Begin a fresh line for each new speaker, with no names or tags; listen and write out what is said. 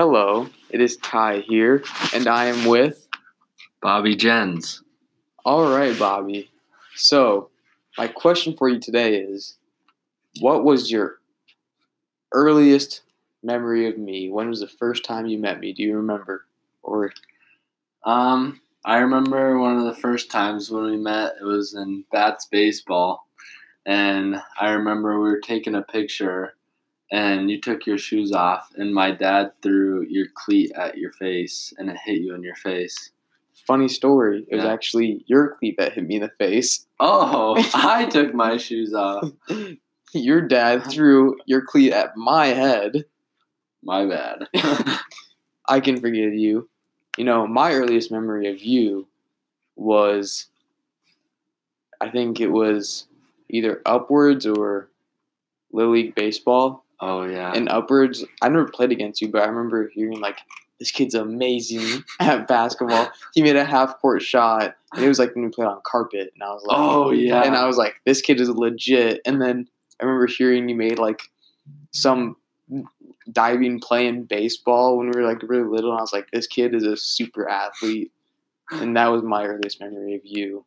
Hello, it is Ty here, and I am with.
Bobby Jens.
All right, Bobby. So, my question for you today is What was your earliest memory of me? When was the first time you met me? Do you remember? Or,
Um, I remember one of the first times when we met. It was in Bats baseball, and I remember we were taking a picture, and you took your shoes off, and my dad threw your cleat at your face, and it hit you in your face.
funny story, it was
Yeah.
actually your cleat that hit me in the face.
Oh, I took my shoes off.
Your dad threw your cleat at my head.
My bad.
I can forgive you. You know, my earliest memory of you was, I think it was either Upwards or Little League Baseball.
Oh yeah.
And Upwards, I never played against you, but I remember hearing like, this kid's amazing at basketball. He made a half court shot, and it was like when we played on carpet, and I was like,
oh yeah.
and I was like, this kid is legit. And then I remember hearing you made like some diving play in baseball when we were like really little. And I was like, this kid is a super athlete. And that was my earliest memory of you.